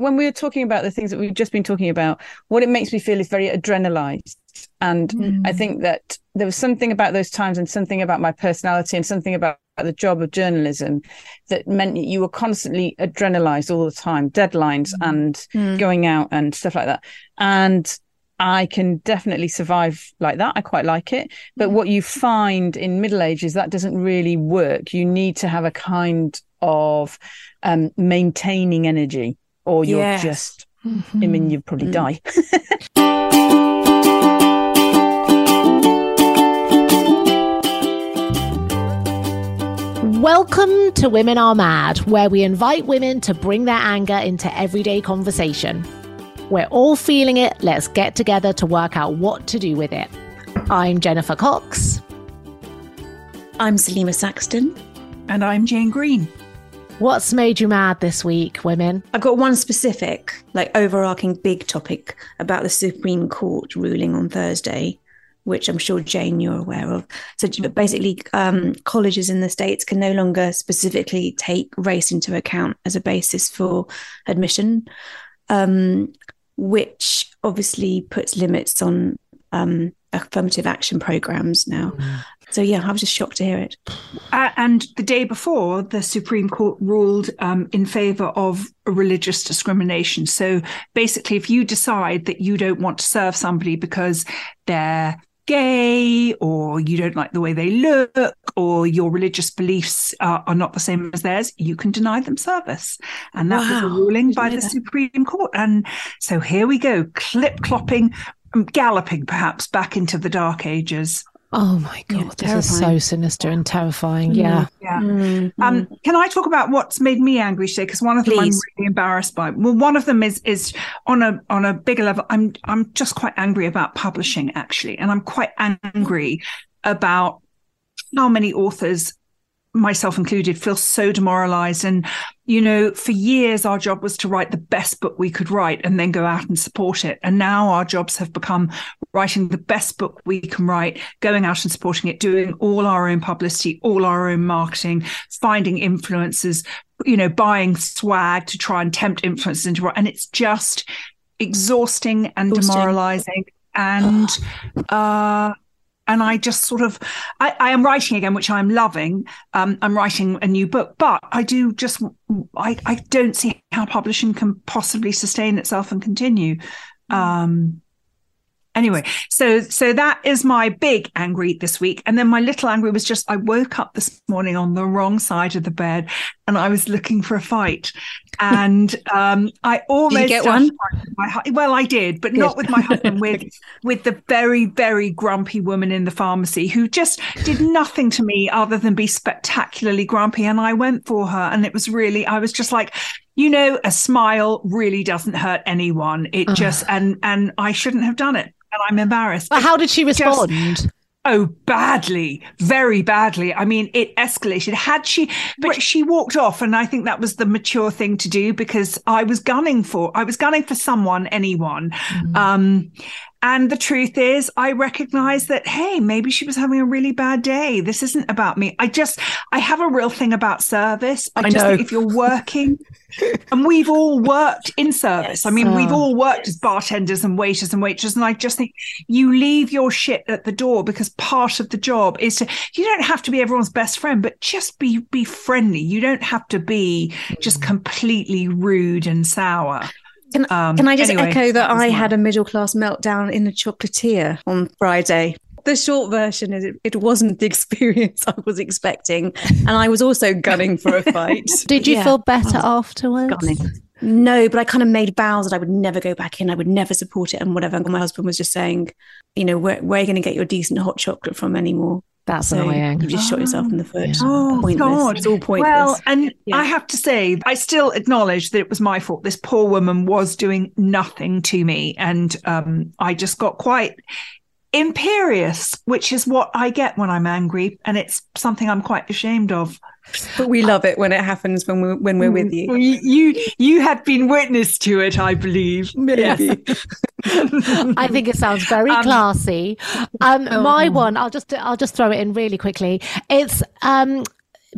when we were talking about the things that we've just been talking about, what it makes me feel is very adrenalized. And mm. I think that there was something about those times and something about my personality and something about the job of journalism that meant you were constantly adrenalized all the time, deadlines mm. and mm. going out and stuff like that. And I can definitely survive like that. I quite like it. But mm. what you find in middle age is that doesn't really work. You need to have a kind of um, maintaining energy, or you're yes. just, mm-hmm. I mean, you'd probably mm. die. Welcome to Women Are Mad, where we invite women to bring their anger into everyday conversation. We're all feeling it. Let's get together to work out what to do with it. I'm Jennifer Cox. I'm Salima Saxton. And I'm Jane Green. What's made you mad this week, women? I've got one specific, like overarching big topic about the Supreme Court ruling on Thursday, which I'm sure Jane you're aware of. So basically, um, colleges in the states can no longer specifically take race into account as a basis for admission. Um, which obviously puts limits on um, affirmative action programs now. So yeah, I was just shocked to hear it. Uh, and the day before, the Supreme Court ruled um, in favour of religious discrimination. So basically, if you decide that you don't want to serve somebody because they're gay or you don't like the way they look or your religious beliefs are, are not the same as theirs, you can deny them service. And that wow. was a ruling by the that. Supreme Court. And so here we go, clip clopping, galloping perhaps back into the dark ages. Oh my god, yeah, this is so sinister and terrifying. Yeah, yeah. Mm-hmm. Um, can I talk about what's made me angry today? Because one of them Please. I'm really embarrassed by. Well, one of them is is on a on a bigger level. I'm I'm just quite angry about publishing actually, and I'm quite angry about how many authors myself included, feel so demoralized. And, you know, for years, our job was to write the best book we could write and then go out and support it. And now our jobs have become writing the best book we can write, going out and supporting it, doing all our own publicity, all our own marketing, finding influencers, you know, buying swag to try and tempt influencers into, it. and it's just exhausting and exhausting. demoralizing. And, uh, and I just sort of I, I am writing again, which I'm loving. Um, I'm writing a new book, but I do just I, I don't see how publishing can possibly sustain itself and continue. Um, anyway so so that is my big angry this week. And then my little angry was just i woke up this morning on the wrong side of the bed and i was looking for a fight. And um, i almost get one? my, well i did but Good. not with my husband with with the very very grumpy woman in the pharmacy who just did nothing to me other than be spectacularly grumpy. And i went for her and it was really i was just like you know a smile really doesn't hurt anyone. It just and and i shouldn't have done it and I'm embarrassed. But how did she respond? Just, oh, badly, very badly. I mean, it escalated. Had she, but she walked off, and I think that was the mature thing to do because I was gunning for, I was gunning for someone, anyone. Mm. Um, and the truth is, I recognize that, hey, maybe she was having a really bad day. This isn't about me. I just, I have a real thing about service. I, I just know. think if you're working, and we've all worked in service. Yes. I mean, oh, we've all worked yes. as bartenders and waiters and waitresses. And I just think you leave your shit at the door because part of the job is to, you don't have to be everyone's best friend, but just be, be friendly. You don't have to be just mm. completely rude and sour. Can, um, can I just anyway, echo that I had a middle class meltdown in a chocolatier on Friday? The short version is it, it, wasn't the experience I was expecting. And I was also gunning for a fight. Did you yeah. feel better afterwards? Gunning. No, but I kind of made vows that I would never go back in. I would never support it and whatever. And my husband was just saying, you know, where, where are you going to get your decent hot chocolate from anymore? That's so annoying. You just shot yourself in the foot. Yeah. Oh, pointless. God. It's all pointless. Well, and yeah. I have to say, I still acknowledge that it was my fault. This poor woman was doing nothing to me. And um, I just got quite imperious, which is what I get when I'm angry. And it's something I'm quite ashamed of but we love it when it happens when we're when we're with you. You you have been witness to it, I believe. Maybe. Yes. I think it sounds very um, classy. Um, oh. My one, I'll just I'll just throw it in really quickly. It's um,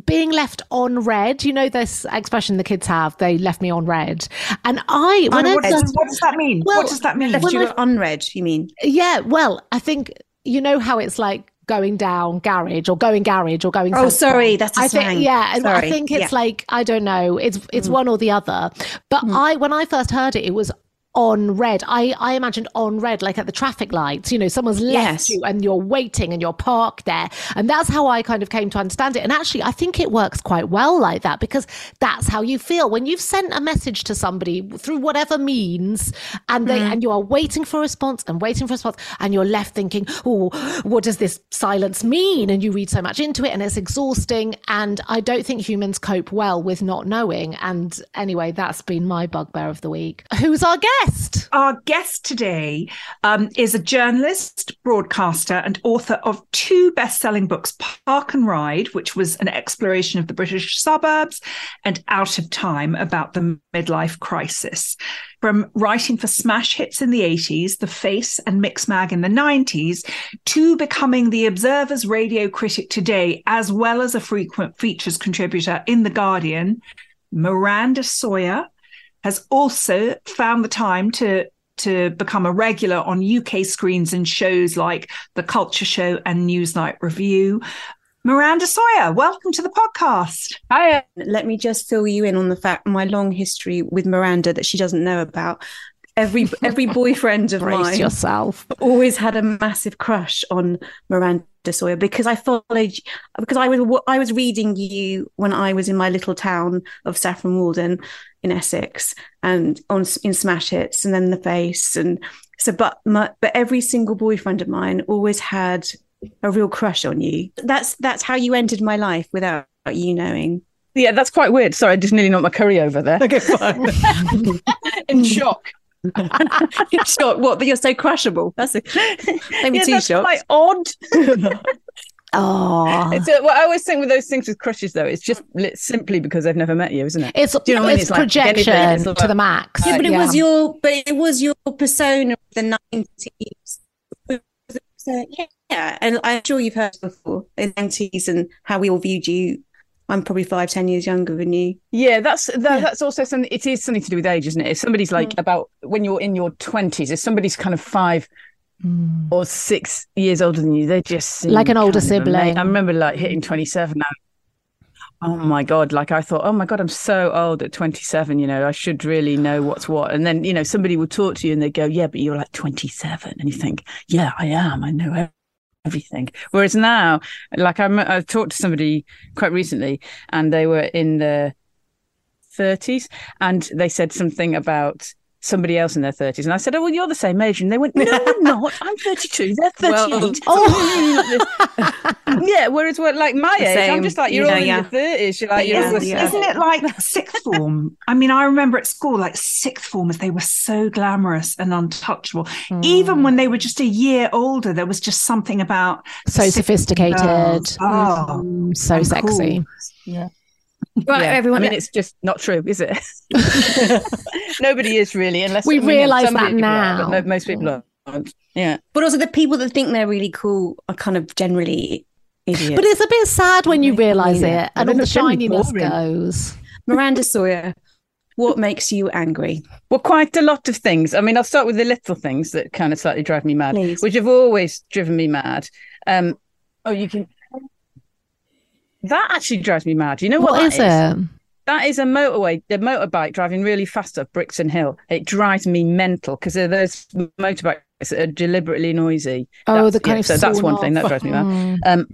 being left on red. You know this expression the kids have. They left me on red, and I. When what, does, what does that mean? Well, what does that mean? Left you I, unread. You mean? Yeah. Well, I think you know how it's like going down garage or going garage or going. Oh, sorry, that's a I slang. Think, yeah, sorry. I think it's yeah. like I don't know. It's it's mm. one or the other. But mm. I when I first heard it, it was on red. I, I imagined on red, like at the traffic lights, you know, someone's left yes. you and you're waiting and you're parked there. And that's how I kind of came to understand it. And actually, I think it works quite well like that because that's how you feel when you've sent a message to somebody through whatever means and they, mm. and you are waiting for a response and waiting for a response and you're left thinking, oh, what does this silence mean? And you read so much into it and it's exhausting. And I don't think humans cope well with not knowing. And anyway, that's been my bugbear of the week. Who's our guest? Guest? Our guest today um, is a journalist, broadcaster, and author of two best selling books Park and Ride, which was an exploration of the British suburbs, and Out of Time about the midlife crisis. From writing for smash hits in the 80s, The Face and Mixmag in the 90s, to becoming the Observer's radio critic today, as well as a frequent features contributor in The Guardian, Miranda Sawyer has also found the time to to become a regular on UK screens and shows like The Culture Show and Newsnight Review. Miranda Sawyer, welcome to the podcast. Hi. Let me just fill you in on the fact my long history with Miranda that she doesn't know about. Every every boyfriend of mine yourself. always had a massive crush on Miranda Sawyer because I followed because I was I was reading you when I was in my little town of Saffron Walden in Essex and on in smash hits and then the face and so but my, but every single boyfriend of mine always had a real crush on you. That's that's how you entered my life without you knowing. Yeah that's quite weird. Sorry i just nearly knocked my curry over there. Okay fine. In shock shock what but you're so crushable that's a maybe yeah, two that's shots quite odd Oh, it's a, well, I always think with those things with crushes though, it's just simply because they've never met you, isn't it? It's you know it's, it's projection like to the max. Yeah, but it yeah. was your, but it was your persona of the nineties. So, yeah, and I'm sure you've heard before in the nineties and how we all viewed you. I'm probably five, ten years younger than you. Yeah, that's that, yeah. that's also something. It is something to do with age, isn't it? If somebody's like mm. about when you're in your twenties, if somebody's kind of five mm. or six years older than you. They just like an older sibling. I remember like hitting 27 now. Oh my God. Like I thought, oh my God, I'm so old at 27. You know, I should really know what's what. And then, you know, somebody will talk to you and they go, yeah, but you're like 27. And you think, yeah, I am. I know everything. Whereas now, like I, I talked to somebody quite recently and they were in the 30s and they said something about somebody else in their 30s. And I said, Oh, well, you're the same age. And they went, No, I'm not. I'm 32. They're 38. Well, oh. yeah. Whereas we're like my the age, same. I'm just like, You're yeah, all in your 30s. You're like, you're yeah, Isn't it like sixth form? I mean, I remember at school, like sixth formers, they were so glamorous and untouchable. Mm. Even when they were just a year older, there was just something about so sophisticated. Oh, mm, so sexy. Cool. Yeah. Right, yeah. everyone. I mean, it's just not true, is it? Nobody is really, unless we realise that now. Are, but most people aren't. Yeah, but also the people that think they're really cool are kind of generally idiots. But it's a bit sad when you realise yeah. it, and all the shininess goes. Miranda Sawyer, what makes you angry? Well, quite a lot of things. I mean, I'll start with the little things that kind of slightly drive me mad, Please. which have always driven me mad. Um, oh, you can that actually drives me mad. You know what, what is, is it? That is a motorway, the motorbike driving really fast up Brixton Hill. It drives me mental because those motorbikes that are deliberately noisy. Oh, that's, the kind yeah, of so that's one off. thing that drives me mad. Mm. Um,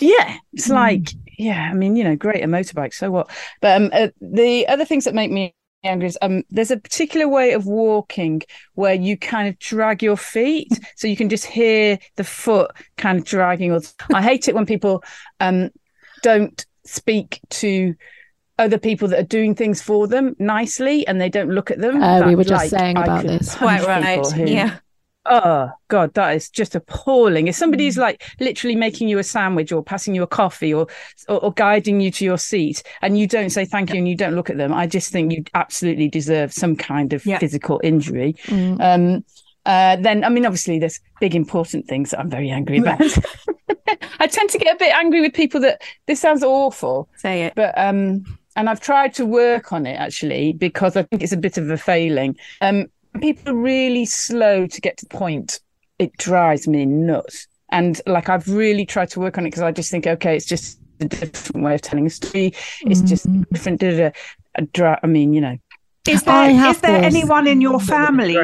yeah, it's mm. like yeah. I mean, you know, great a motorbike. So what? But um, uh, the other things that make me angry is um, there's a particular way of walking where you kind of drag your feet so you can just hear the foot kind of dragging or i hate it when people um, don't speak to other people that are doing things for them nicely and they don't look at them. Uh, we were just like, saying about this. quite right. who, yeah Oh God, that is just appalling. If somebody's mm. like literally making you a sandwich or passing you a coffee or, or, or guiding you to your seat and you don't say thank you and you don't look at them, I just think you absolutely deserve some kind of yeah. physical injury. Mm. Um, uh, then I mean, obviously, there's big important things that I'm very angry about. I tend to get a bit angry with people that this sounds awful. Say it. But um and I've tried to work on it actually because I think it's a bit of a failing. Um people are really slow to get to the point. It drives me nuts. And like I've really tried to work on it because I just think, okay, it's just a different way of telling a story. It's mm-hmm. just different. Da, da, da. I mean, you know. Is there, is there anyone in your family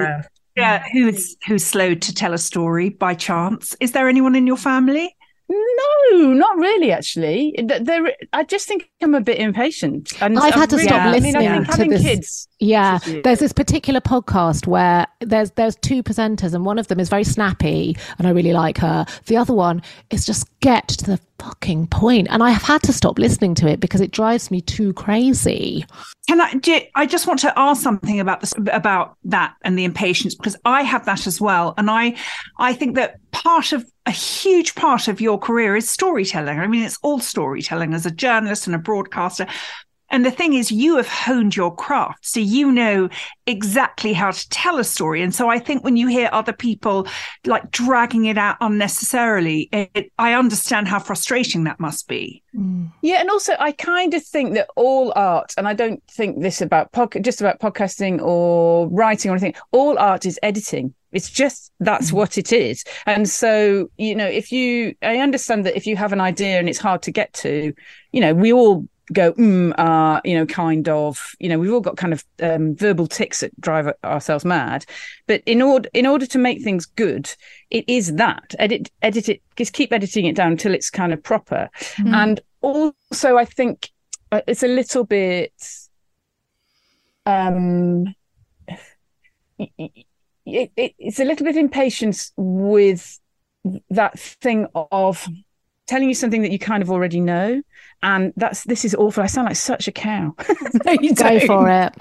yeah, who's who's slow to tell a story by chance? Is there anyone in your family? No, not really. Actually, there. I just think I'm a bit impatient. And I've had to really, stop listening I mean, I to this. Kids, yeah, there's this particular podcast where there's there's two presenters, and one of them is very snappy, and I really like her. The other one is just get to the fucking point, and I have had to stop listening to it because it drives me too crazy. Can I? I just want to ask something about this about that and the impatience because I have that as well, and I I think that part of a huge part of your career is storytelling. I mean, it's all storytelling as a journalist and a broadcaster. And the thing is, you have honed your craft. So you know exactly how to tell a story. And so I think when you hear other people like dragging it out unnecessarily, it, I understand how frustrating that must be. Mm. Yeah. And also, I kind of think that all art, and I don't think this about pod, just about podcasting or writing or anything, all art is editing. It's just that's mm. what it is. And so, you know, if you, I understand that if you have an idea and it's hard to get to, you know, we all go, mm, uh, you know, kind of, you know, we've all got kind of um, verbal ticks that drive ourselves mad. But in order, in order to make things good, it is that edit, edit it, just keep editing it down until it's kind of proper. Mm. And also, I think uh, it's a little bit, um, it, it, it's a little bit impatience with that thing of telling you something that you kind of already know and that's this is awful. I sound like such a cow. No, you go don't. for it.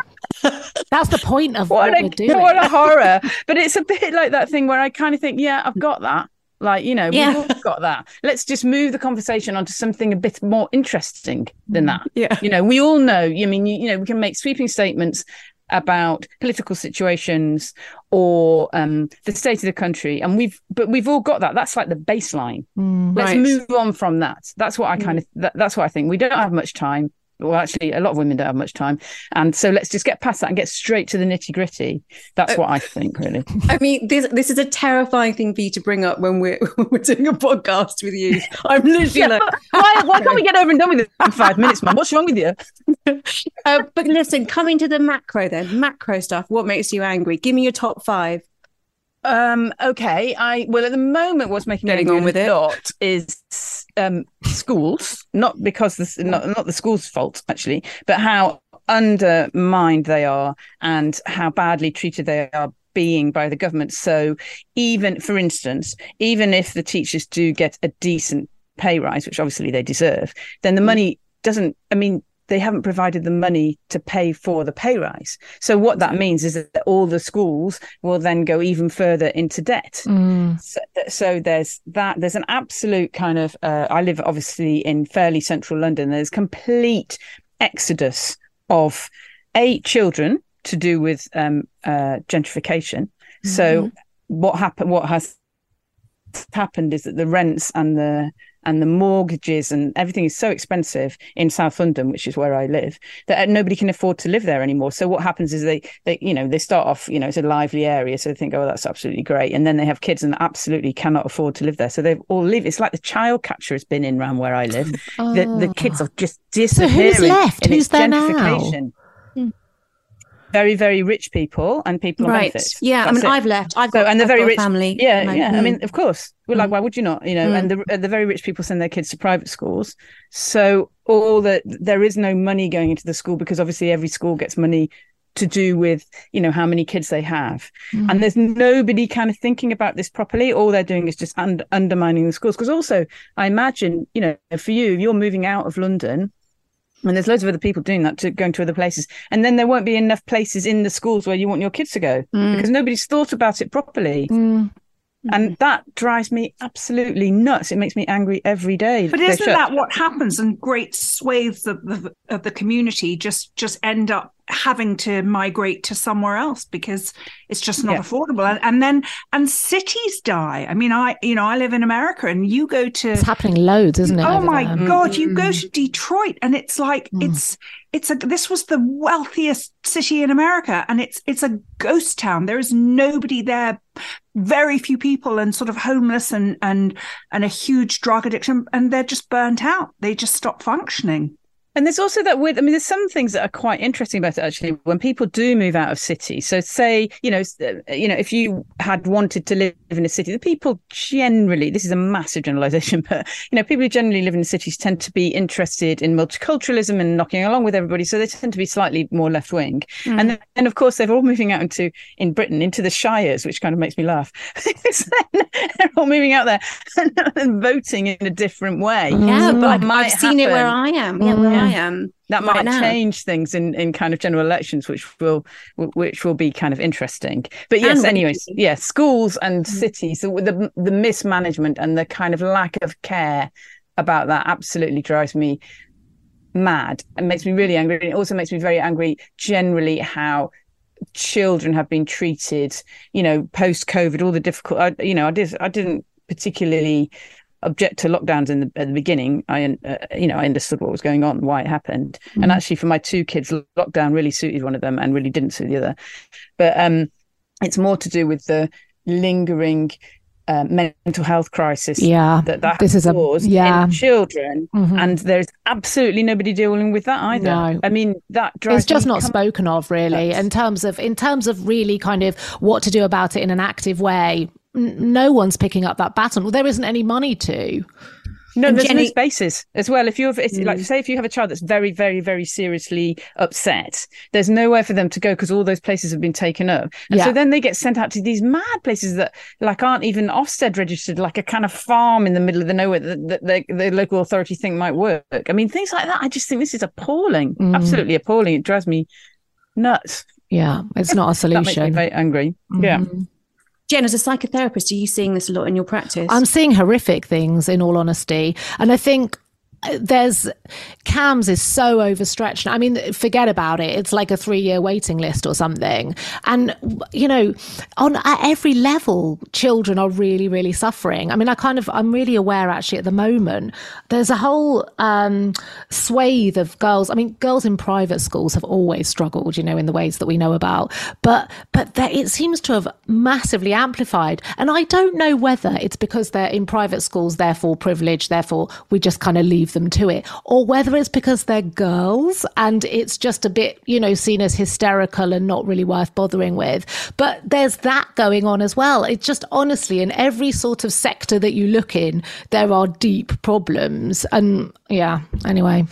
That's the point of what, what a, we're doing. what a horror. But it's a bit like that thing where i kind of think yeah i've got that. Like you know yeah. we've all got that. Let's just move the conversation onto something a bit more interesting than mm, that. yeah. You know we all know i mean you, you know we can make sweeping statements about political situations or um, the state of the country. And we've but we've all got that. That's like the baseline. Mm, let's right. move on from that. That's what i kind of that, that's what i think. We don't have much time well actually a lot of women don't have much time. And so let's just get past that and get straight to the nitty gritty that's what i think really. I mean this this is a terrifying thing for you to bring up when we're when we're doing a podcast with you. I'm literally yeah, like why, why can't we get over and done with it in five minutes man? What's wrong with you? Uh, but listen coming to the macro then macro stuff what makes you angry? Give me your top five. Um, okay. I well at the moment what's making getting on with it. lot is um, schools, not because this not not the school's fault actually, but how undermined they are and how badly treated they are being by the government. So even for instance, even if the teachers do get a decent pay rise, which obviously they deserve, then the mm. money doesn't I mean they haven't provided the money to pay for the pay rise. So what that means is that all the schools will then go even further into debt. Mm. So, so, there's that. There's an absolute kind of. Uh, I live obviously in fairly central London. There's complete exodus of a children to do with um, uh, gentrification. Mm-hmm. So what happened? What has happened is that the rents and the and the mortgages and everything is so expensive in South London, which is where I live, that uh, nobody can afford to live there anymore. So what happens is they, they, you know, they start off, you know, it's a lively area, so they think, oh, that's absolutely great, and then they have kids and absolutely cannot afford to live there, so they all leave. It's like the child catcher has been in around where I live. Oh. The the ah. kids are just disappearing. So who's left? Who's there now? Very very rich people and people on right. benefits. Yeah, That's I mean, it. I've left. I've got, and the very rich family. Yeah, like, yeah. Mm. I mean, of course, we're mm. like, why would you not? You know, mm. and the the very rich people send their kids to private schools. So all that there is no money going into the school because obviously every school gets money to do with you know how many kids they have mm. and there's nobody kind of thinking about this properly all they're doing is just un- undermining the schools because also i imagine you know for you you're moving out of london and there's loads of other people doing that to going to other places and then there won't be enough places in the schools where you want your kids to go mm. because nobody's thought about it properly mm. Mm-hmm. And that drives me absolutely nuts. It makes me angry every day. But isn't that what happens? And great swathes of the, of the community just just end up having to migrate to somewhere else because it's just not yeah. affordable and, and, then and cities die i mean i you know i live in america and you go to it's happening loads isn't it oh my there? god mm-hmm. you go mm. to detroit and it's like mm. it's it's a this was the wealthiest city in america and it's it's a ghost town. There is nobody there. Very few people and sort of homeless and and and a huge drug addiction and they're just burnt out. They just stop functioning and there's also that weird, I mean, there's some things that are quite interesting about it actually when people do move out of cities. So, say, you know, uh, you know, if you had wanted to live in a city, the people generally, this is a massive generalization, but, you know, people who generally live in cities tend to be interested in multiculturalism and knocking along with everybody. So they tend to be slightly more left wing. Mm. And then, and of course, they're all moving out into, in Britain, into the shires, which kind of makes me laugh. they're all moving out there and, voting in a different way. Yeah, but I've, seen it where I am. Yeah, where I am. That might now. change things in, in kind of general elections, which will which will be kind of interesting. But yes, and anyways, yeah, schools and mm-hmm. cities, the, the the mismanagement and the kind of lack of care about that absolutely drives me mad and makes me really angry. And it also makes me very angry generally how children have been treated, you know, post COVID, all the difficult, I, you know, I did, I didn't particularly object to lockdowns in the, at the beginning. I, uh, you know, I understood what was going on, why it happened, mm-hmm. and actually for my two kids, lockdown really suited one of them and really didn't suit the other. But um, it's more to do with the lingering uh, mental health crisis. Yeah, that that this is a yeah children, mm-hmm. and there's absolutely nobody dealing with that either. No. I mean that it's just not spoken of really in terms of in terms of really kind of what to do about it in an active way. No one's picking up that baton. Well, there isn't any money to. No, and there's Jenny- no spaces as well. If you have, mm. like, say, if you have a child that's very, very, very seriously upset, there's nowhere for them to go because all those places have been taken up. And yeah. so then they get sent out to these mad places that, like, aren't even Ofsted registered, like a kind of farm in the middle of the nowhere that, that the, the, local authority think might work. I mean, things like that. I just think this is appalling, mm. absolutely appalling. It drives me nuts. Yeah, it's not a solution. that makes me very angry. Mm-hmm. Yeah. Jen, as a psychotherapist, are you seeing this a lot in your practice? I'm seeing horrific things, in all honesty. And I think there's CAMHS is so overstretched. I mean, forget about it. It's like a three year waiting list or something. And, you know, on at every level, children are really, really suffering. I mean, I kind of, I'm really aware actually at the moment, there's a whole um, swathe of girls. I mean, girls in private schools have always struggled, you know, in the ways that we know about. But, but it seems to have massively amplified. And I don't know whether it's because they're in private schools, therefore privileged, therefore we just kind of leave leave them to it, or whether it's because they're girls and it's just a bit, you know, seen as hysterical and not really worth bothering with. But there's that going on as well. It's just honestly, in every sort of sector that you look in, there are deep problems. And yeah, anyway,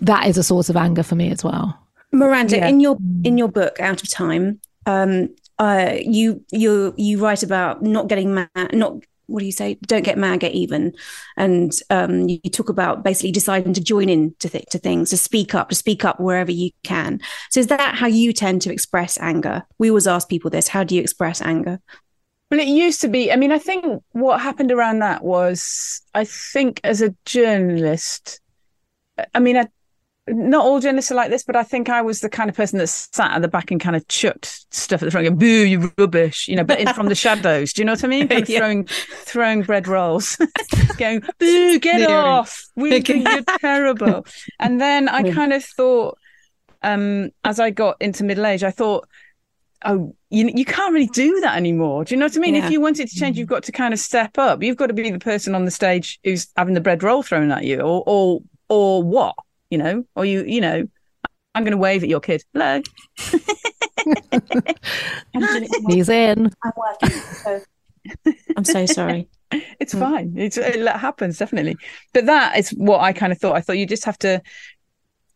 that is a source of anger for me as well. Miranda, yeah. in your in your book, Out of Time, um, uh, you you you write about not getting mad, not what do you say? Don't get mad, get even. And um, you, talk about basically deciding to join in to, th- to things, to speak up, to speak up wherever you can. So is that how you tend to express anger? We always ask people this: How do you express anger? Well, it used to be. I mean, I think what happened around that was, I think, as a journalist, I mean, I not all journalists are like this, but I think I was the kind of person that sat at the back and kind of chucked stuff at the front, going, "Boo, you rubbish," you know, but in, from the shadows. Do you know what I mean? Kind of yeah. throwing throwing bread rolls, going, "Boo, get off! We think you're terrible." And then I kind of thought, um, as I got into middle age, I thought, "Oh, you you can't really do that anymore." Do you know what I mean? Yeah. If you wanted to change, you've got to kind of step up. You've got to be the person on the stage who's having the bread roll thrown at you, or or or what? You know, or you, you know, I'm going to wave at your kid. Hello. He's in. I'm working. So I'm so sorry. It's mm. fine. It's, it happens definitely. But that is what I kind of thought. I thought you just have to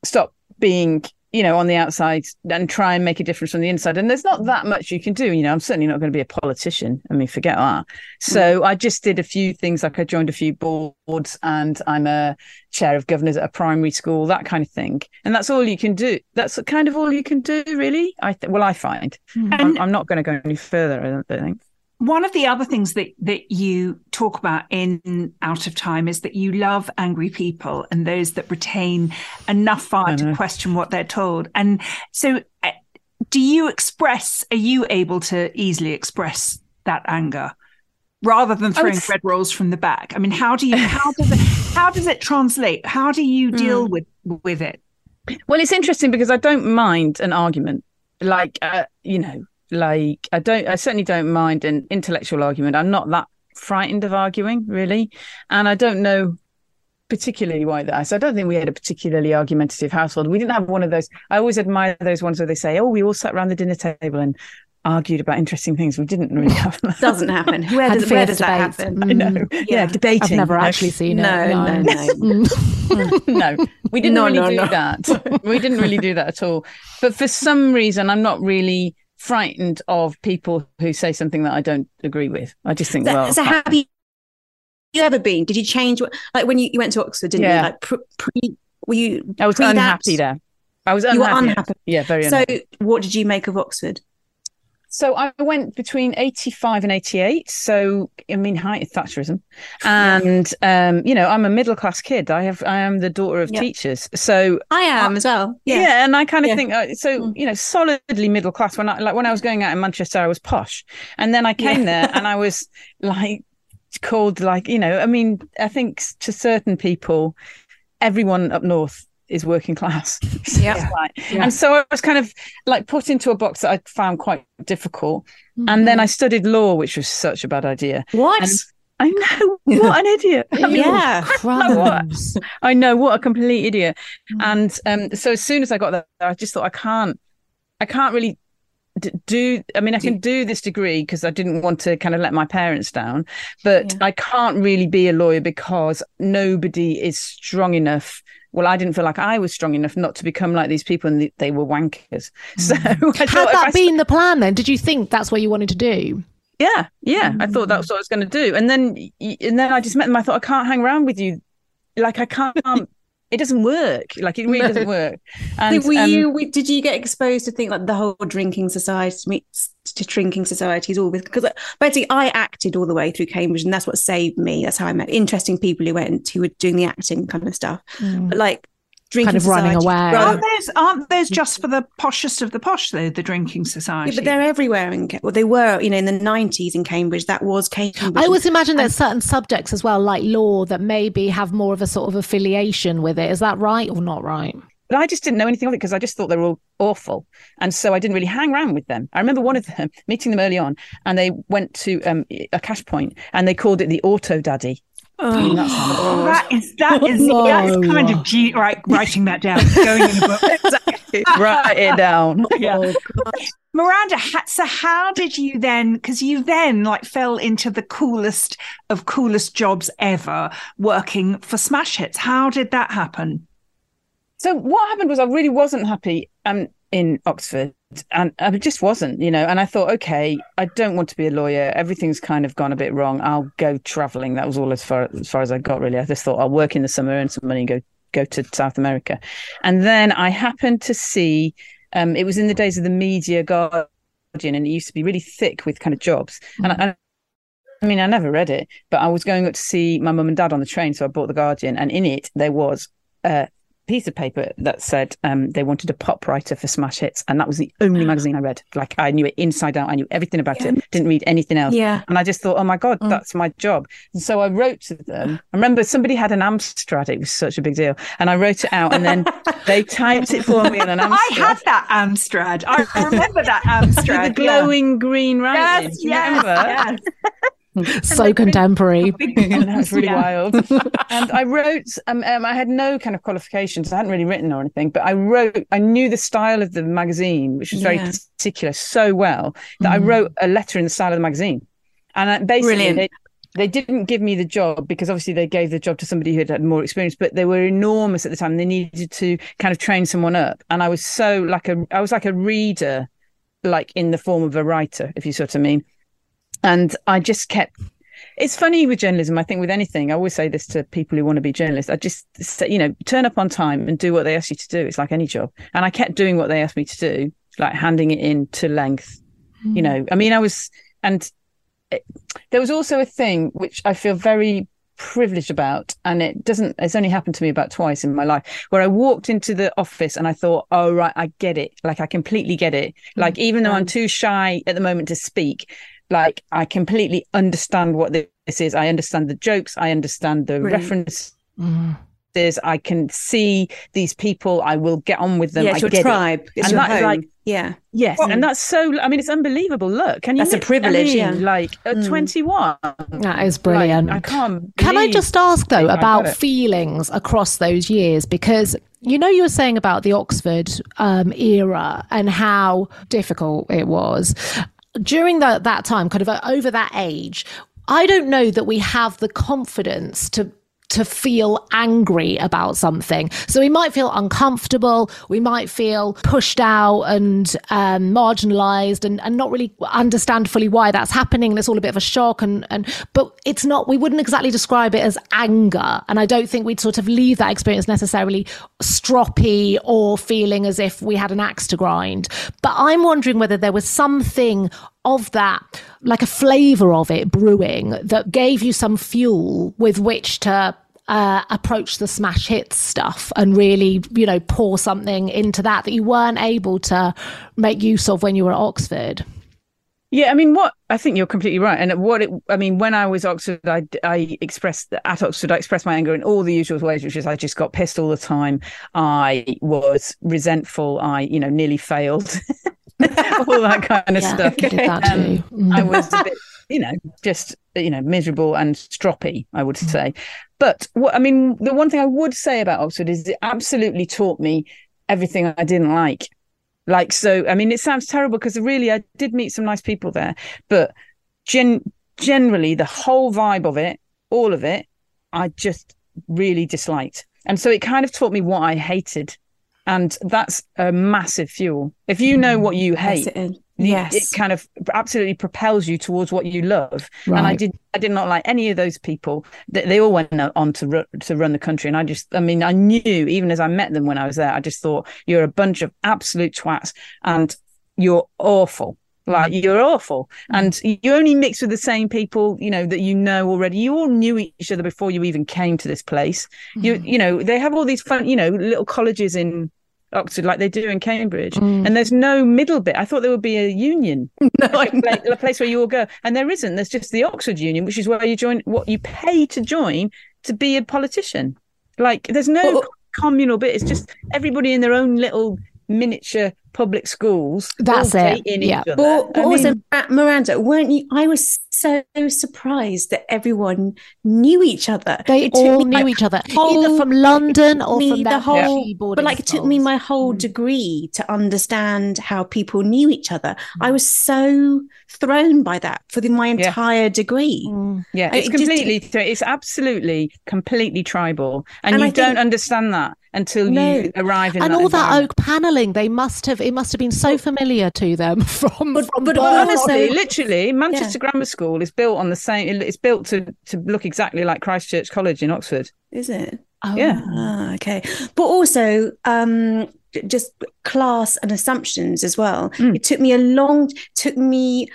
stop being you know, on the outside and try and make a difference on the inside. And there's not that much you can do. You know, I'm certainly not going to be a politician. I mean, forget that. So mm. I just did a few things, like I joined a few boards and I'm a chair of governors at a primary school, that kind of thing. And that's all you can do. That's kind of all you can do, really. I th- well, I find mm. I'm, I'm, not going to go any further. I don't think. One of the other things that that you talk about in Out of Time is that you love angry people and those that retain enough fire to question what they're told. And so, uh, do you express? Are you able to easily express that anger? rather than throwing bread rolls from the back i mean how do you how does it how does it translate how do you deal mm. with with it well it's interesting because i don't mind an argument like uh, you know like I don't I certainly don't mind an intellectual argument. I'm not that frightened of arguing really, and I don't know particularly why that. So I don't think we had a particularly argumentative household. We didn't have one of those. I always admire those ones where they say, "Oh, we all sat around the dinner table and argued about interesting things. We didn't really have that. Doesn't happen. Where does, where does that happen? I know. Mm. Yeah. yeah, debating. I've never actually seen no, it. No, no, no. no. We didn't no, really no, do no. that. We didn't really do that at all. But for some reason, I'm not really frightened of people who say something that I don't agree with. I just think, so, well, so have you, you ever been? Did you change? Like when you, you went to Oxford, didn't yeah. you? Like pre, pre, were you? I was unhappy there. I was unhappy. You were unhappy. Yeah, very. Unhappy. So, what did you make of Oxford? So I went between 85 and 88. So I mean, height Thatcherism, and um, you know, I'm a middle class kid. I have, I am the daughter of yep. teachers. So I am I, as well. Yeah, yeah and I kind of yeah. think uh, so. Mm. You know, solidly middle class. When I like when I was going out in Manchester, I was posh, and then I came yeah. there and I was like called like you know. I mean, I think to certain people, everyone up north is working class. yeah. yeah. And so I was kind of like put into a box that I found quite difficult. Mm-hmm. And then I studied law, which was such a bad idea. What? And I know what an idiot. I mean, yeah, I know, what, I know what a complete idiot. Mm. And um, so as soon as I got there, I just thought I can't, I can't really do i mean i can do this degree because i didn't want to kind of let my parents down but yeah. i can't really be a lawyer because nobody is strong enough well, I didn't feel like I was strong enough not to become like these people, and they were wankers. So, mm. had that been the plan, then, did you think that's what you wanted to do? Yeah, yeah, mm. I thought that's what I was going to do, and then, and then I just met them. I thought I can't hang around with you, like I can't. it doesn't work. Like it really doesn't work. And so were um, you? Did you get exposed to think like the whole drinking society, to drinking societies, all with because basically I acted all the way through Cambridge, and that's what saved me. That's how I met interesting people who went who were doing the acting kind of stuff. Mm. But like drinking kind of society. running away. Aren't those, aren't those just for the poshest of the posh, though, the drinking society? Yeah, but they're everywhere. In, well, they were, you know, in the 90s in Cambridge, that was Cambridge. I always imagine there's certain subjects as well, like law, that maybe have more of a sort of affiliation with it. Is that right or not right? But I just didn't know anything of it because I just thought they were all awful. And so I didn't really hang around with them. I remember one of them meeting them early on and they went to um, a cash point and they called it the Auto Daddy. Oh, that is that is no. that is kind of G, right. Writing that down, going in the book. exactly. Write it down. Yeah. Oh, Miranda, so how did you then? Because you then like fell into the coolest of coolest jobs ever, working for Smash Hits. How did that happen? So what happened was I really wasn't happy um, in Oxford and I just wasn't, you know. And I thought, okay, I don't want to be a lawyer. Everything's kind of gone a bit wrong. I'll go traveling. That was all as far as far as I got. Really, I just thought I'll work in the summer, earn some money, and go go to South America. And then I happened to see. Um, it was in the days of the Media Guardian, and it used to be really thick with kind of jobs. And I, I mean, I never read it, but I was going up to see my mum and dad on the train, so I bought the Guardian, and in it there was uh, piece of paper that said um, they wanted a pop writer for Smash Hits, and that was the only magazine I read. Like I knew it inside out. I knew everything about yeah. it. Didn't read anything else. Yeah. And I just thought, oh my god, mm. that's my job. And so I wrote to them. I remember somebody had an Amstrad. It was such a big deal, and I wrote it out, and then they typed it for me in an Amstrad. I had that Amstrad. I remember that Amstrad. With the glowing yeah. green writing. Yes, yes, yes. So contemporary. That's really yeah. wild. and I wrote, um, um, I had no kind of qualifications. I hadn't really written or anything, but I wrote, I knew the style of the magazine, which was very yeah. particular, so well that mm. I wrote a letter in the style of the magazine. And I, basically, they, they, didn't give me the job because obviously they gave the job to somebody who had had more experience, but they were enormous at the time. They needed to kind of train someone up. And I was so like a, I was like a reader, like in the form of a writer, if you sort of mean and I just kept it's funny with journalism. I think with anything, I always say this to people who want to be journalists. I just say, you know, turn up on time and do what they ask you to do. It's like any job. And I kept doing what they asked me to do, like handing it in to length. Mm. You know, I mean, I was, and it, there was also a thing which I feel very privileged about and it doesn't it's only happened to me about twice in my life where i walked into the office and i thought oh right i get it like i completely get it like even though i'm too shy at the moment to speak like i completely understand what this is i understand the jokes i understand the Brilliant. references Mm. i can see these people i will get on with them yeah, I it's your get it. tribe. It's And your that is home. like- yeah. Yes, Well- and that's so. I mean, it's unbelievable. Look, can you? That's a mi- I privilege, mean, yeah. Like at Mm. twenty-one. That is brilliant. Like, I can't. Can I just ask though about feelings across those years? Because you know, you were saying about the Oxford um, era and how difficult it was during that that time, kind of over that age. I don't know that we have the confidence to to feel angry about something. So we might feel uncomfortable, we might feel pushed out and um, marginalized and, and not really understand fully why that's happening. And it's all a bit of a shock. And, and but it's not, we wouldn't exactly describe it as anger. And I don't think we'd sort of leave that experience necessarily stroppy or feeling as if we had an axe to grind. But I'm wondering whether there was something of that, like a flavor of it brewing that gave you some fuel with which to uh, approach the smash hits stuff and really, you know, pour something into that that you weren't able to make use of when you were at Oxford. Yeah, I mean, what I think you're completely right. And what it, I mean, when I was Oxford, I, I expressed at Oxford, I expressed my anger in all the usual ways, which is I just got pissed all the time. I was resentful. I, you know, nearly failed. all that kind of Yeah, stuff. I Um. Mm. I was a bit, you know, just you know, miserable and stroppy, I would say. But what I mean, the one thing I would say about Oxford is it absolutely taught me everything I didn't like. Like so, I mean, it sounds terrible because really I did meet some nice people there, but gen- generally the whole vibe of it, all of it, I just really disliked. And so it kind of taught me what I hated. And that's a massive fuel. If you know what you mm, hate, Yes, it is. Yes. it kind of absolutely propels you towards what you love and i did i did not like any of those people they, they all went on to ru- to run the country and i just i mean i knew even as i met them when i was there i just thought you're a bunch of absolute twats and you're awful like you're awful. Mm. And you only mix with the same people you know that you know already. You all knew each other before you even came to this place. You mm. you know they have all these fun you know little colleges in Oxford, like they do in Cambridge, mm. and there's no middle bit. I thought there would be a union, like a, a place where you all go, and there isn't. There's just the Oxford Union, which is where you join, what you pay to join to be a politician. Like there's no Well- communal bit. It's just everybody in their own little miniature public schools. That's it, dating yeah. each other. But, but I also, mean, Miranda, weren't you? I was so surprised that everyone knew each other. They It took all me, knew like, each other, whole- either from London or me from the whole, keyboarding but like it took me my whole degree to understand how people knew each other. I was so thrown by that for the, my Yeah. entire degree. Mm. Yeah, it's it just- completely, it's absolutely, completely tribal, and, And you I don't think- understand that until No. you arrive in and that all that oak paneling, they must have. It must have been so familiar to them from. But- from but. Honestly, literally, Manchester Grammar School is built on the same. It's built to to look exactly like Christ Church College in Oxford. Is it? Oh, yeah. Ah, okay. But also, um, just class and assumptions as well. Mm. It took me a long, took me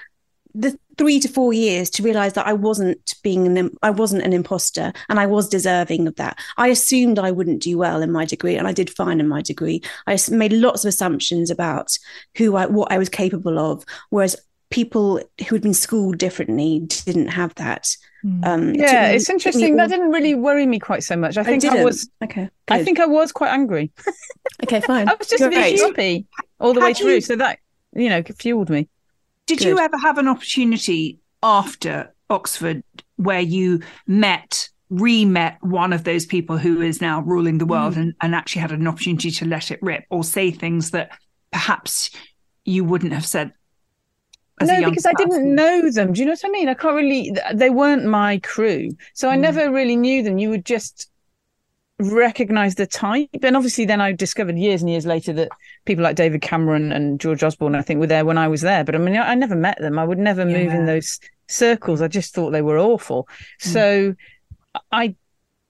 the three to four years to realize that I wasn't being an, I wasn't an imposter and I was deserving of that. I assumed I wouldn't do well in my degree and I did fine in my degree. I made lots of assumptions about who I, what I was capable of, whereas people who had been schooled differently didn't have that. Mm. Um, it Yeah, me- it's interesting. all- That didn't really worry me quite so much. I I think I, didn't. was. okay. I think I was quite angry. okay, fine. I was just a bit grumpy all the way through. you- So that you know fueled me. Did you ever have an opportunity after Oxford where you met, re met one of those people who is now ruling the world Mm. and, and actually had an opportunity to let it rip or say things that perhaps you wouldn't have said? no, because I didn't know them. Do you know what I mean? I can't really. They weren't my crew, so I Mm. never really knew them. You would just recognize the type, and obviously, then I discovered years and years later that people like David Cameron and George Osborne, I think, were there when I was there. But I mean, I, I never met them. I would never move in those circles. I just thought they were awful. So, I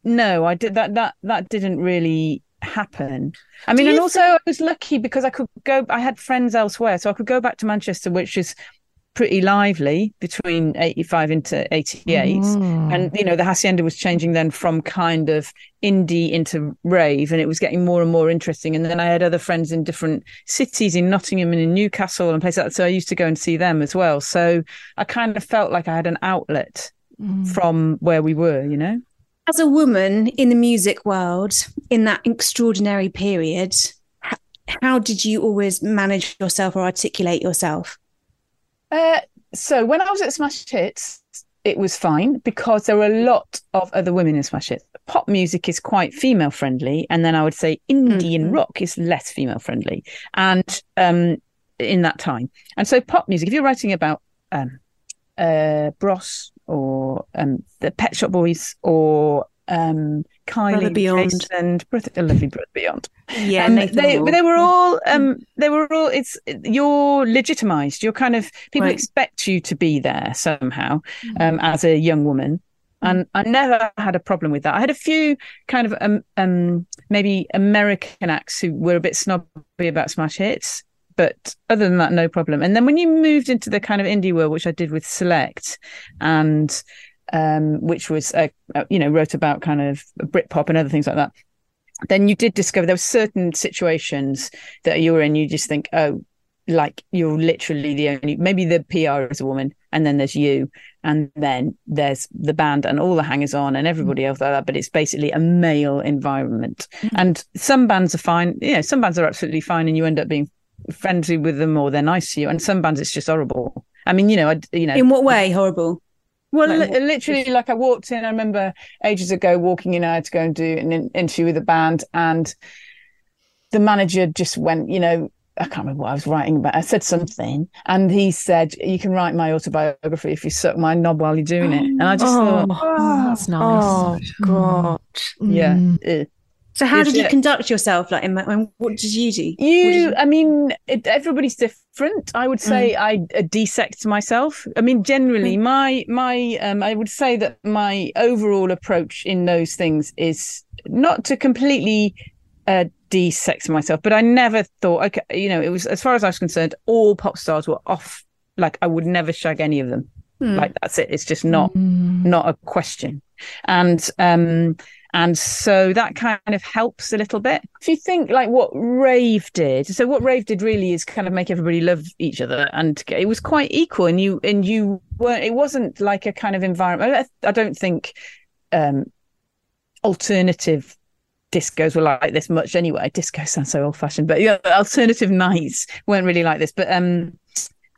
no, I did that. That that didn't really happen. I mean, and also I was lucky because I could go. I had friends elsewhere, so I could go back to Manchester, which is pretty lively between 85 into 88 mm. and you know the hacienda was changing then from kind of indie into rave and it was getting more and more interesting. And then i had other friends in different cities in nottingham and in newcastle and places like that so i used to go and see them as well. So i kind of felt like i had an outlet mm. from where we were you know? As a woman in the music world in that extraordinary period how did you always manage yourself or articulate yourself uh, so when I was at Smash Hits, it was fine because there were a lot of other women in Smash Hits. Pop music is quite female friendly, and then I would say Indian mm-hmm. rock is less female friendly. And um, in that time, and so pop music, if you're writing about um, uh, Bros or um, the Pet Shop Boys or um, Kylie Brother Beyond and Brother, lovely Brother Beyond. Yeah, um, they they were all um they were all it's you're legitimized. You're kind of people right. expect you to be there somehow mm. um as a young woman. Mm. And I never had a problem with that. I had a few kind of um, um maybe American acts who were a bit snobby about smash hits, but other than that, no problem. And then when you moved into the kind of indie world, which I did with Select, and um, which was, uh, you know, wrote about kind of Britpop and other things like that. Then you did discover there were certain situations that you were in. You just think, oh, like you're literally the only. Maybe the PR is a woman, and then there's you, and then there's the band and all the hangers on and everybody else like that. But it's basically a male environment. Mm-hmm. And some bands are fine. You know, some bands are absolutely fine, and you end up being friendly with them or they're nice to you. And some bands it's just horrible. I mean, you know, I, you know, in what way horrible? Well, like, li- literally, like I walked in. I remember ages ago walking in. I had to go and do an in- interview with a band, and the manager just went, you know, I can't remember what I was writing about. I said something, and he said, "You can write my autobiography if you suck my knob while you're doing it." And I just oh, thought, "Oh, that's nice." Oh God, yeah. Mm. So how did you conduct yourself? Like, what did you do? You, you... I mean, it, everybody's different. I would say mm. I uh, desect myself. I mean, generally, mm. my my, um, I would say that my overall approach in those things is not to completely uh, desex myself, but I never thought, okay, you know, it was as far as I was concerned, all pop stars were off. Like, I would never shag any of them. Mm. Like that's it. It's just not mm. not a question. And um and so that kind of helps a little bit. If you think like what Rave did, so what Rave did really is kind of make everybody love each other, and it was quite equal. And you and you weren't. It wasn't like a kind of environment. I don't think um, alternative discos were like this much anyway. Disco sounds so old fashioned, but yeah, alternative nights weren't really like this. But um,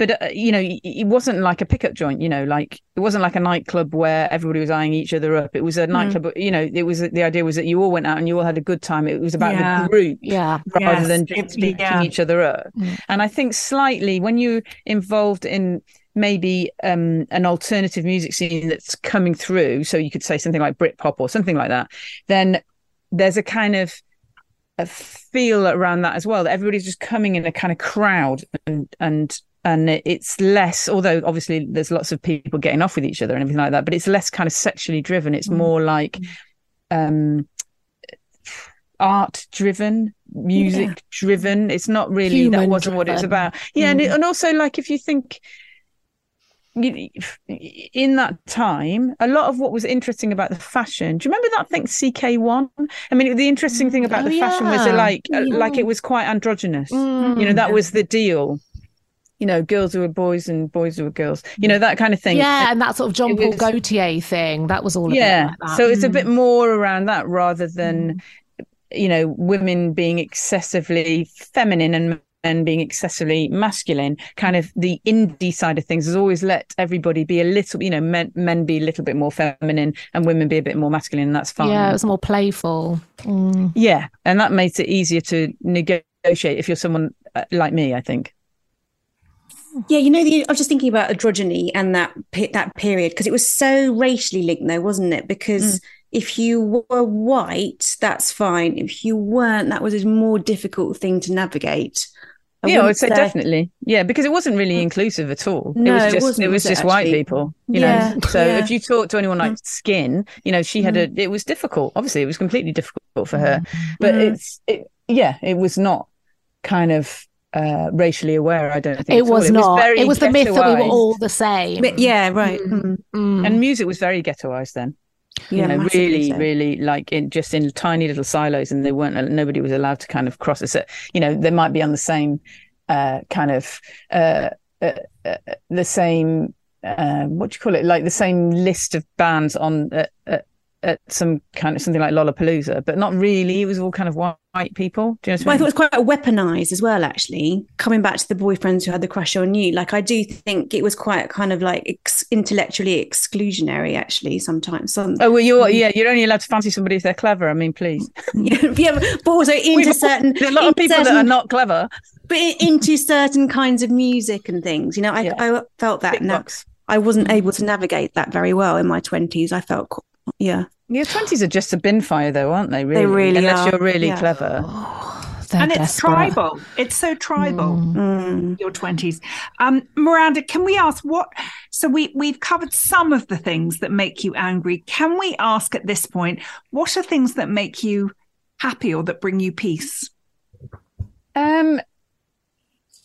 but uh, you know it wasn't like a pickup joint you know like it wasn't like a nightclub where everybody was eyeing each other up it was a mm. nightclub mm. you know it was the idea was that you all went out and you all had a good time it was about yeah. the group yeah rather yes. than just beating yeah. each other up mm. and i think slightly when you're involved in maybe um, an alternative music scene that's coming through so you could say something like britpop or something like that then there's a kind of a feel around that as well that everybody's just coming in a kind of crowd and and and it's less although obviously there's lots of people getting off with each other and everything like that but it's less kind of sexually driven it's mm. more like um art driven music yeah. driven it's not really Human that wasn't driven. what it was about yeah mm. and, it, and also like if you think in that time, a lot of what was interesting about the fashion. Do you remember that thing CK1? I mean, the interesting thing about oh, the fashion yeah. was it like yeah. like it was quite androgynous. Mm. You know, that was the deal you know, girls who were boys and boys who were girls, you know, that kind of thing. Yeah, and that sort of Jean Paul Gaultier thing. That was all yeah. Like so it's mm. a bit more around that rather than, mm. you know, women being excessively feminine and men being excessively masculine. Kind of the indie side of things has always let everybody be a little, you know, men men be a little bit more feminine and women be a bit more masculine, and that's fine. Yeah, it was more playful. Mm. Yeah, and that makes it easier to negotiate if you're someone uh, like me. I think. Yeah, you know, the, I was just thinking about androgyny and that that period because it was so racially linked, though, wasn't it? Because mm. if you were white, that's fine. If you weren't, that was a more difficult thing to navigate. I yeah, I would say, say, definitely. Yeah, because it wasn't really inclusive at all. No, it was just it, it was was just it, white people. You yeah, know. So yeah. if you talk to anyone like mm. Skin, you know, she had mm. a it was difficult. Obviously, it was completely difficult for her. Mm. But mm. it's it yeah, it was not kind of uh, racially aware. I don't think it was not. It was, it was the myth that we were all the same. Yeah, right. Mm. Mm. And music was very ghettoized then. Yeah, you know, really, so. really like in just in tiny little silos, and they weren't. Nobody was allowed to kind of cross it. So, you know, they might be on the same uh, kind of uh, uh, uh the same. Uh, what do you call it? Like the same list of bands on at some kind of something like Lollapalooza, but not really. It was all kind of white people. Do you know well, I, mean? I thought it was quite weaponized as well, actually. Coming back to the boyfriends who had the crush on you, like I do think it was quite kind of like ex- intellectually exclusionary, actually. Sometimes. Some, oh well, you're mm. yeah, you're only allowed to fancy somebody if they're clever. I mean, please. yeah, but also into certain a lot of people certain, that are not clever, but into certain kinds of music and things. You know, I, yeah. I felt that. I wasn't able to navigate that very well in my twenties. I felt yeah. Your twenties are just a bin fire, though, aren't they? Really, they really unless are. you're really yeah. clever. Oh, and it's tribal. It's so tribal. Mm. Your twenties, um, Miranda. Can we ask what? So we we've covered some of the things that make you angry. Can we ask at this point what are things that make you happy or that bring you peace? Um,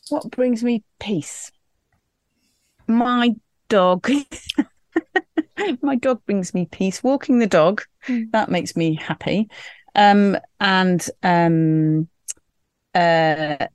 what brings me peace? My dog. my dog brings me peace. Walking the dog, mm. that makes me happy. Um, and um, uh,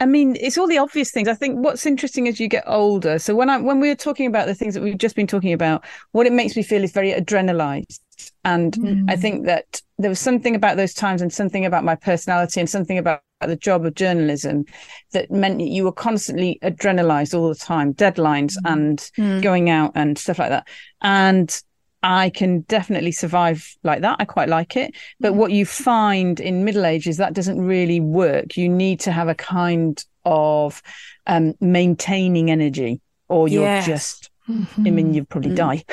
I mean, it's all the obvious things. I think what's interesting as you get older. So when I when we were talking about the things that we've just been talking about, what it makes me feel is very adrenalized. And mm. I think that there was something about those times and something about my personality and something about the job of journalism that meant you were constantly adrenalized all the time, deadlines mm. and mm. going out and stuff like that. And I can definitely survive like that. I quite like it. But mm. what you find in middle age is that doesn't really work. You need to have a kind of um, maintaining energy or you're yes. just Mm-hmm. I mean, you'd probably mm. die.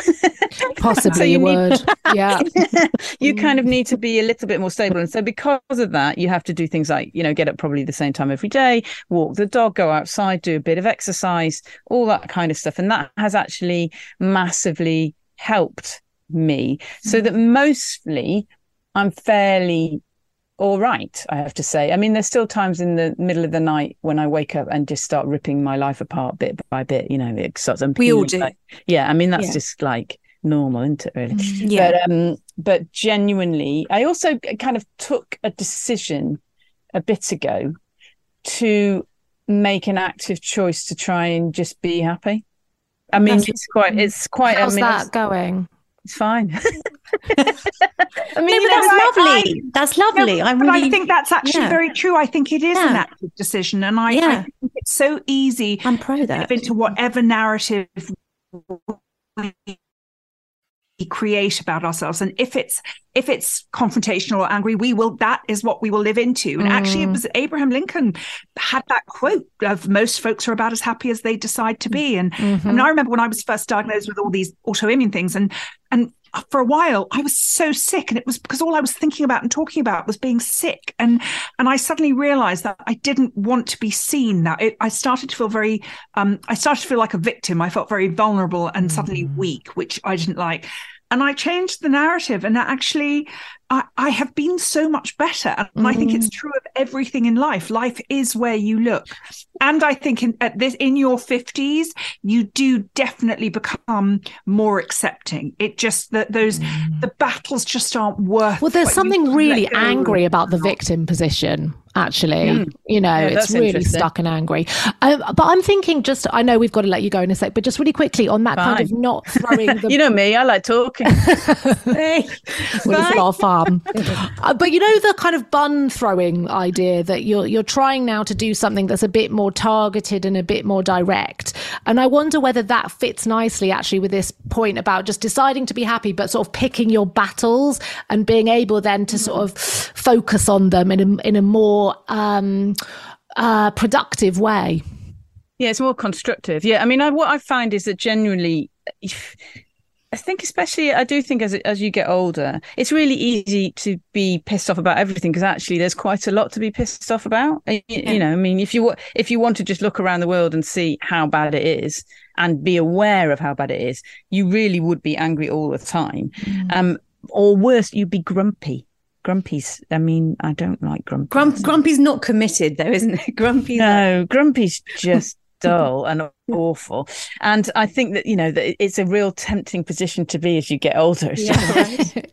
Possibly, so you, would. yeah. you kind of need to be a little bit more stable. And so, because of that, you have to do things like, you know, get up probably the same time every day, walk the dog, go outside, do a bit of exercise, all that kind of stuff. And that has actually massively helped me so mm. that mostly I'm fairly all right, I have to say. I mean, there's still times in the middle of the night when I wake up and just start ripping my life apart bit by bit. You know, it starts. We all do. Like, yeah, I mean, that's yeah. just like normal, isn't it? Really. Mm, yeah. But um, but genuinely, I also kind of took a decision a bit ago to make an active choice to try and just be happy. I mean, that's, it's quite. It's quite. How's I mean, that going? It's fine. I mean, no, that's lovely. I, that's lovely. No, I really, I think that's actually yeah. very true. I think it is yeah. an active decision, and I, yeah. I, think it's so easy. I'm pro that into whatever narrative we create about ourselves and if it's if it's confrontational or angry we will that is what we will live into and mm. actually it mm. was abraham lincoln had that quote of most folks are about as happy as they decide to be and, mm-hmm. and i remember when i was first diagnosed with all these autoimmune things and and for a while I was so sick and it was because all I was thinking about and talking about was being sick. And and I suddenly realized that I didn't want to be seen. That it, I started to feel very um, I started to feel like a victim. I felt very vulnerable and mm. suddenly weak which I didn't like. And I changed the narrative and actually I, I have been so much better and mm. I think it's mm. true of everything in life life is where you look and I think in at this in your 50s you do definitely become more accepting it just that those mm. the battles just aren't worth well there's something really angry about the victim position actually mm. you know yeah, it's really stuck and angry um, but i'm thinking just i know we've got to let you go in a sec but just really quickly on that Fine. kind of not throwing the you know me i like talking well, our farm uh, but you know the kind of bun throwing idea that you're you're trying now to do something that's a bit more targeted and a bit more direct and i wonder whether that fits nicely actually with this point about just deciding to be happy but sort of picking your battles and being able then to sort of focus on them in a, in a more um, uh, productive way. Yeah, it's more constructive. Yeah, I mean, I, what I find is that genuinely, I think, especially, I do think as as you get older, it's really easy to be pissed off about everything because actually, there's quite a lot to be pissed off about. You, you know, I mean, if you if you want to just look around the world and see how bad it is and be aware of how bad it is, you really would be angry all the time. Mm. Um, or worse, you'd be grumpy Grumpy's. I mean, I don't like Grumpy. Grump, Grumpy's not committed, though, isn't it? Grumpy. no. Grumpy's just dull and awful. And I think that you know that it's a real tempting position to be as you get older. Yeah,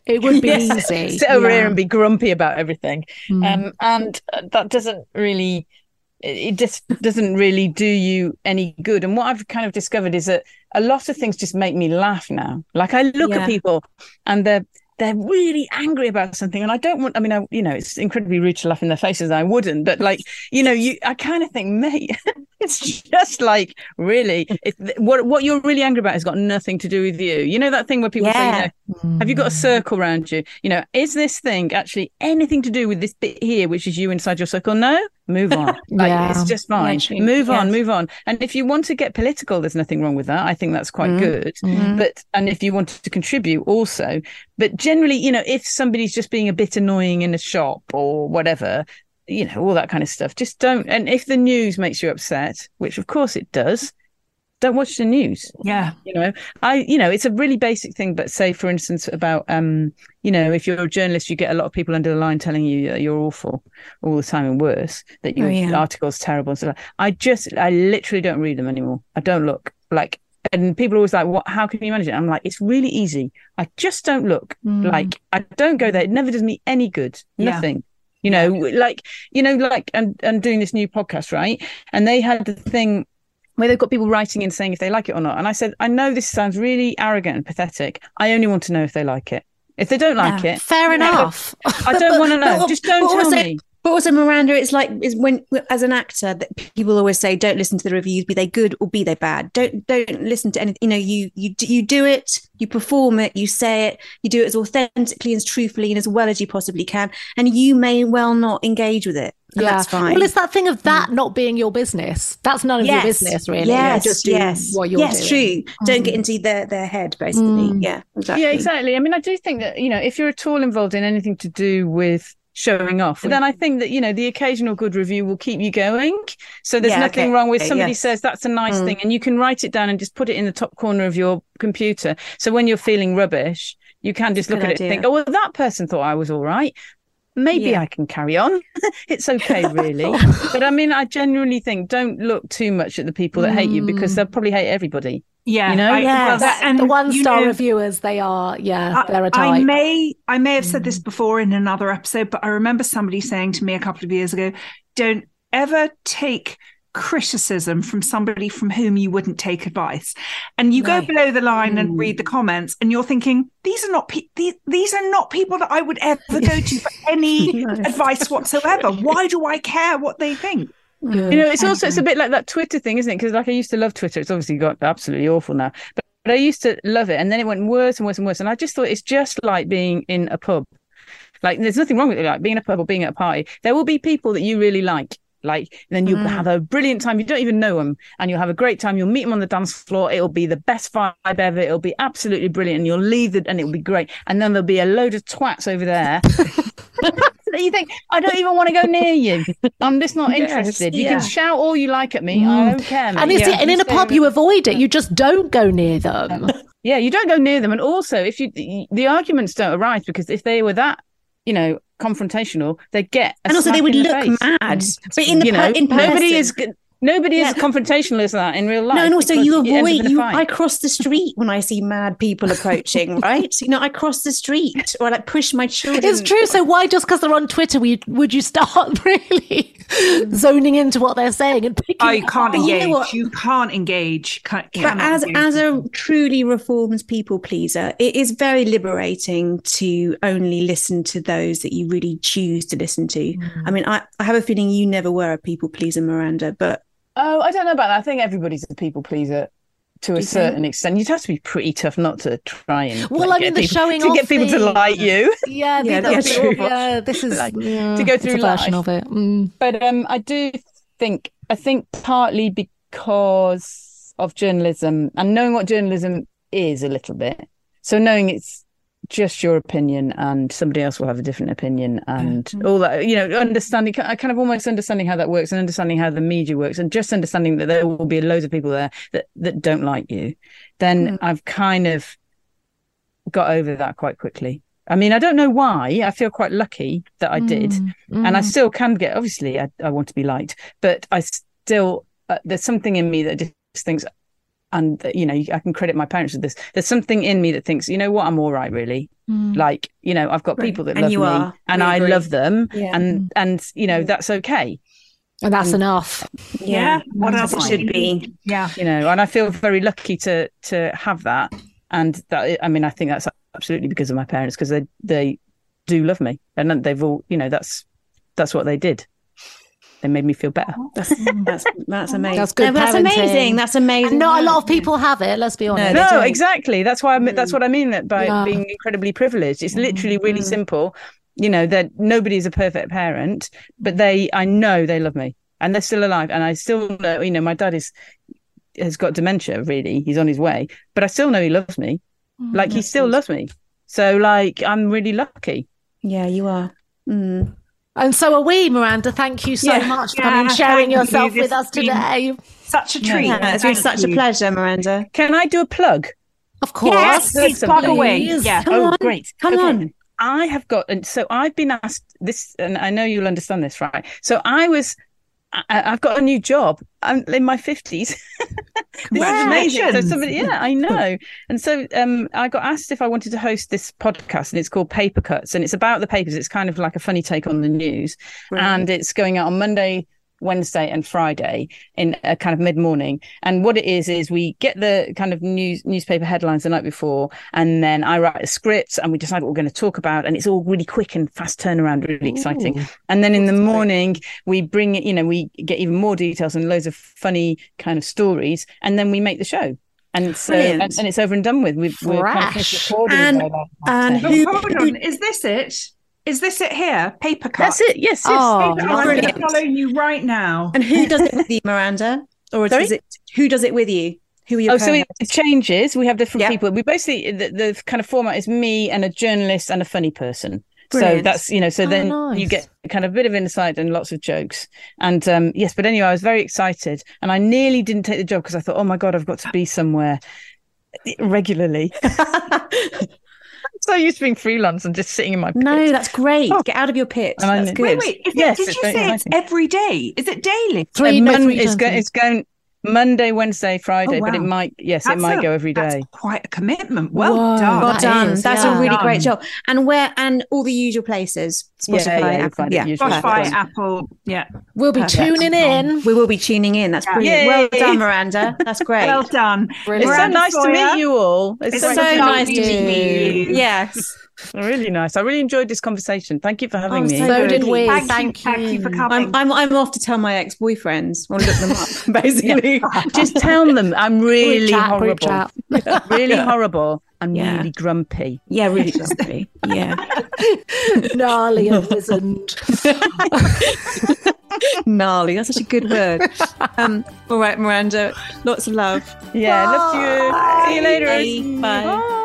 it would be yes, easy. Sit over yeah. here and be grumpy about everything, mm. um, and that doesn't really. It just doesn't really do you any good. And what I've kind of discovered is that a lot of things just make me laugh now. Like I look yeah. at people and they're they're really angry about something and i don't want i mean I, you know it's incredibly rude to laugh in their faces i wouldn't but like you know you i kind of think mate it's just like really it, what what you're really angry about has got nothing to do with you. You know that thing where people yeah. say you know, have you got a circle around you? You know is this thing actually anything to do with this bit here which is you inside your circle? No move on like yeah. it's just fine yeah, move yes. on move on and if you want to get political there's nothing wrong with that i think that's quite mm. good mm. but and if you want to contribute also but generally you know if somebody's just being a bit annoying in a shop or whatever you know all that kind of stuff just don't and if the news makes you upset which of course it does don't watch the news. Yeah. You know, I, you know, it's a really basic thing, but say, for instance, about, um, you know, if you're a journalist, you get a lot of people under the line telling you that you're awful all the time and worse, that your oh, yeah. article's terrible. So I just, I literally don't read them anymore. I don't look like, and people are always like, what, how can you manage it? I'm like, it's really easy. I just don't look mm. like, I don't go there. It never does me any good. Nothing. You know like you know like and and doing this new podcast right and they had the thing where they've got people writing in saying if they like it or not. And I said, I know this sounds really arrogant and pathetic. I only want to know if they like it. If they don't like yeah, it, fair enough. I don't want to know. Just don't tell me. But also, Miranda, it's like is when as an actor that people always say, don't listen to the reviews, be they good or be they bad. Don't don't listen to anything. You know, you you you do it, you perform it, you say it, you do it as authentically and as truthfully and as well as you possibly can, and you may well not engage with it. yeah, that's fine. Well, it's that thing of that mm. not being your business. That's none of yes. your business, really. Yes, yeah, just yes, what you're yes, doing. true. Mm. Don't get into their their head, basically. Mm. Yeah, exactly. Yeah, exactly. I mean, I do think that you know, if you're at all involved in anything to do with showing off. But then I think that, you know, the occasional good review will keep you going. So there's yeah, nothing okay. wrong with somebody yes. says that's a nice mm. thing and you can write it down and just put it in the top corner of your computer. So when you're feeling rubbish, you can just look at idea. it and think, oh, well, that person thought I was all right. Maybe yeah. I can carry on. it's okay, really. but I mean, I genuinely think don't look too much at the people that mm. hate you because mm. they'll probably hate everybody. Yeah, you know, I, yeah, that, and the one star know, reviewers, they are, yeah, they're a type. I may, I may have said this mm. before in another episode, but I remember somebody saying to me a couple of years ago, "Don't ever take." criticism from somebody from whom you wouldn't take advice and you no. go below the line mm. and read the comments and you're thinking these are not pe- these, these are not people that I would ever go to for any advice whatsoever why do I care what they think you know, it's also it's a bit like that Twitter thing, isn't it? Because like I used to love Twitter. It's obviously got absolutely awful now, but, but I used to love it, and then it went worse and worse and worse. And I just thought it's just like being in a pub. Like there's nothing wrong with it, like being in a pub or being at a party. There will be people that you really like, like then you'll mm. have a brilliant time you don't even know them and you'll have a great time you'll meet them on the dance floor it'll be the best vibe ever it'll be absolutely brilliant and you'll leave it and it'll be great and then there'll be a load of twats over there you think I don't even want to go near you. I'm just not interested. Yes, you yeah. can shout all you like at me. Mm. I don't care. And, yeah, and in a pub, you avoid it. You just don't go near them. Yeah, you don't go near them. And also, if you the arguments don't arise because if they were that, you know, confrontational, they get and also they would the look face. mad. But in the you know, in person, nobody is Nobody yeah. is confrontational as that in real life. No, and also you avoid you. I cross the street when I see mad people approaching. right? You know, I cross the street or I like push my children. It's true. So why just because they're on Twitter, would would you start really zoning into what they're saying and picking? I can't engage. You, know you, can't engage. Can't, but as engage. as a truly reforms people pleaser, it is very liberating to only listen to those that you really choose to listen to. Mm. I mean, I, I have a feeling you never were a people pleaser, Miranda, but Oh, I don't know about that. I think everybody's a people pleaser to a certain think? extent. You'd have to be pretty tough not to try and well, like, I mean, the showing to get people thing. to like you. Yeah, yeah, yeah, true. yeah this is like, yeah, to go through a version of it. Mm. But um, I do think I think partly because of journalism and knowing what journalism is a little bit. So knowing it's just your opinion and somebody else will have a different opinion and mm-hmm. all that you know understanding kind of almost understanding how that works and understanding how the media works and just understanding that there will be loads of people there that that don't like you then mm. i've kind of got over that quite quickly I mean, I don't know why. I feel quite lucky that I did, Mm, and I mm. still can get. Obviously, I, I want to be liked, but I still uh, there's something in me that just thinks, and you know, I can credit my parents with this. There's something in me that thinks, you know what, I'm all right, really. Mm. Like, you know, I've got Right. people that And love you me, are. and I love them, Yeah. and and you know that's okay. and that's enough. Yeah. What else it should be. Yeah. you know and i feel very lucky to to have that and that i mean i think that's absolutely because of my parents because they they do love me and they've all you know that's that's what they did they made me feel better That's that's that's amazing. That's good No, that's amazing. That's amazing. And not a lot of people have it. Let's be honest. they no exactly that's why i mean that's what i mean that by Yeah. being incredibly privileged it's literally really Mm. simple you know that nobody's a perfect parent but they i know they love me and they're still alive and i still know you know my dad is has got dementia really he's on his way but i still know he loves me like he still loves me so like i'm really lucky Yeah, you are. Mm. And so are we, Miranda. Thank you so Yeah. much for Yeah, coming and sharing thank you. yourself with us today. Such a treat. Yeah, it's been Thank such a pleasure, Miranda. can i do a plug Of course. Yes, please plug away. Yeah. Come oh on. great Come Okay. on. I have got, and so I've been asked this, and I know you'll understand this, right? So I was, I, I've got a new job. I'm in my fifties. this is amazing. So somebody, yeah, I know. And so um, I got asked if I wanted to host this podcast, and it's called Paper Cuts, and it's about the papers. It's kind of like a funny take on the news, and it's going out on Monday. Wednesday and Friday in a kind of mid morning. And what it is is we get the kind of news newspaper headlines the night before, and then I write a script and we decide what we're going to talk about, and it's all really quick and fast turnaround, really exciting. And then in the morning we bring it, you know, we get even more details and loads of funny kind of stories, and then we make the show. And so, uh, and, and it's over and done with. We've, we're kind of recording And- by about half and ten. who- hold on. Is this it? Is this it here? Paper cut. That's it. Yes. yes. Oh, Paper- I'm going brilliant. to follow you right now. And who does it with you, Miranda? Or Sorry? is it who does it with you? Who are your Oh, so it, co-hosts? it changes. We have different Yeah. people. We basically the, the kind of format is me and a journalist and a funny person. So that's you know. So Oh, then nice. you get kind of a bit of insight and lots of jokes. And um, yes, but anyway, I was very excited, and I nearly didn't take the job because I thought, oh my god, I've got to be somewhere regularly. so used to being freelance and just sitting in my pit. no, that's great. Oh. Get out of your pit. And I That's good. Wait, wait. Is Yes, it, did you very say it's every day? Is it daily? Three, no, three it's, go- it's going Monday, Wednesday, Friday, oh, but it might yes, That's it might a- go every day. That's quite a commitment. Well Whoa, done. Well That done. is, That's yeah. a really great job. And where and all the usual places. Spotify, Yeah, yeah, Apple. Yeah. Spotify, perfect. Apple. Yeah. We'll be Perfect. tuning in. We will be tuning in. That's Yeah. brilliant. Yay. Well done, Miranda. That's great. Well done. It's so Miranda nice to meet you all. It's, It's so so, so nice to to meet meet you. you. Yes. Really nice. I really enjoyed this conversation. Thank you for having Oh, me. so So did we. Thank, Thank, you. Thank you for coming. I'm, I'm I'm off to tell my ex boyfriends or look them up, basically. Just tell them I'm really chat, horrible, chat. really horrible, and Yeah. really grumpy. Yeah, really grumpy. Yeah. Gnarly and wizened. Gnarly. That's such a good word. Um, all right, Miranda. Lots of love. Yeah, love you. See you later. Bye. Bye.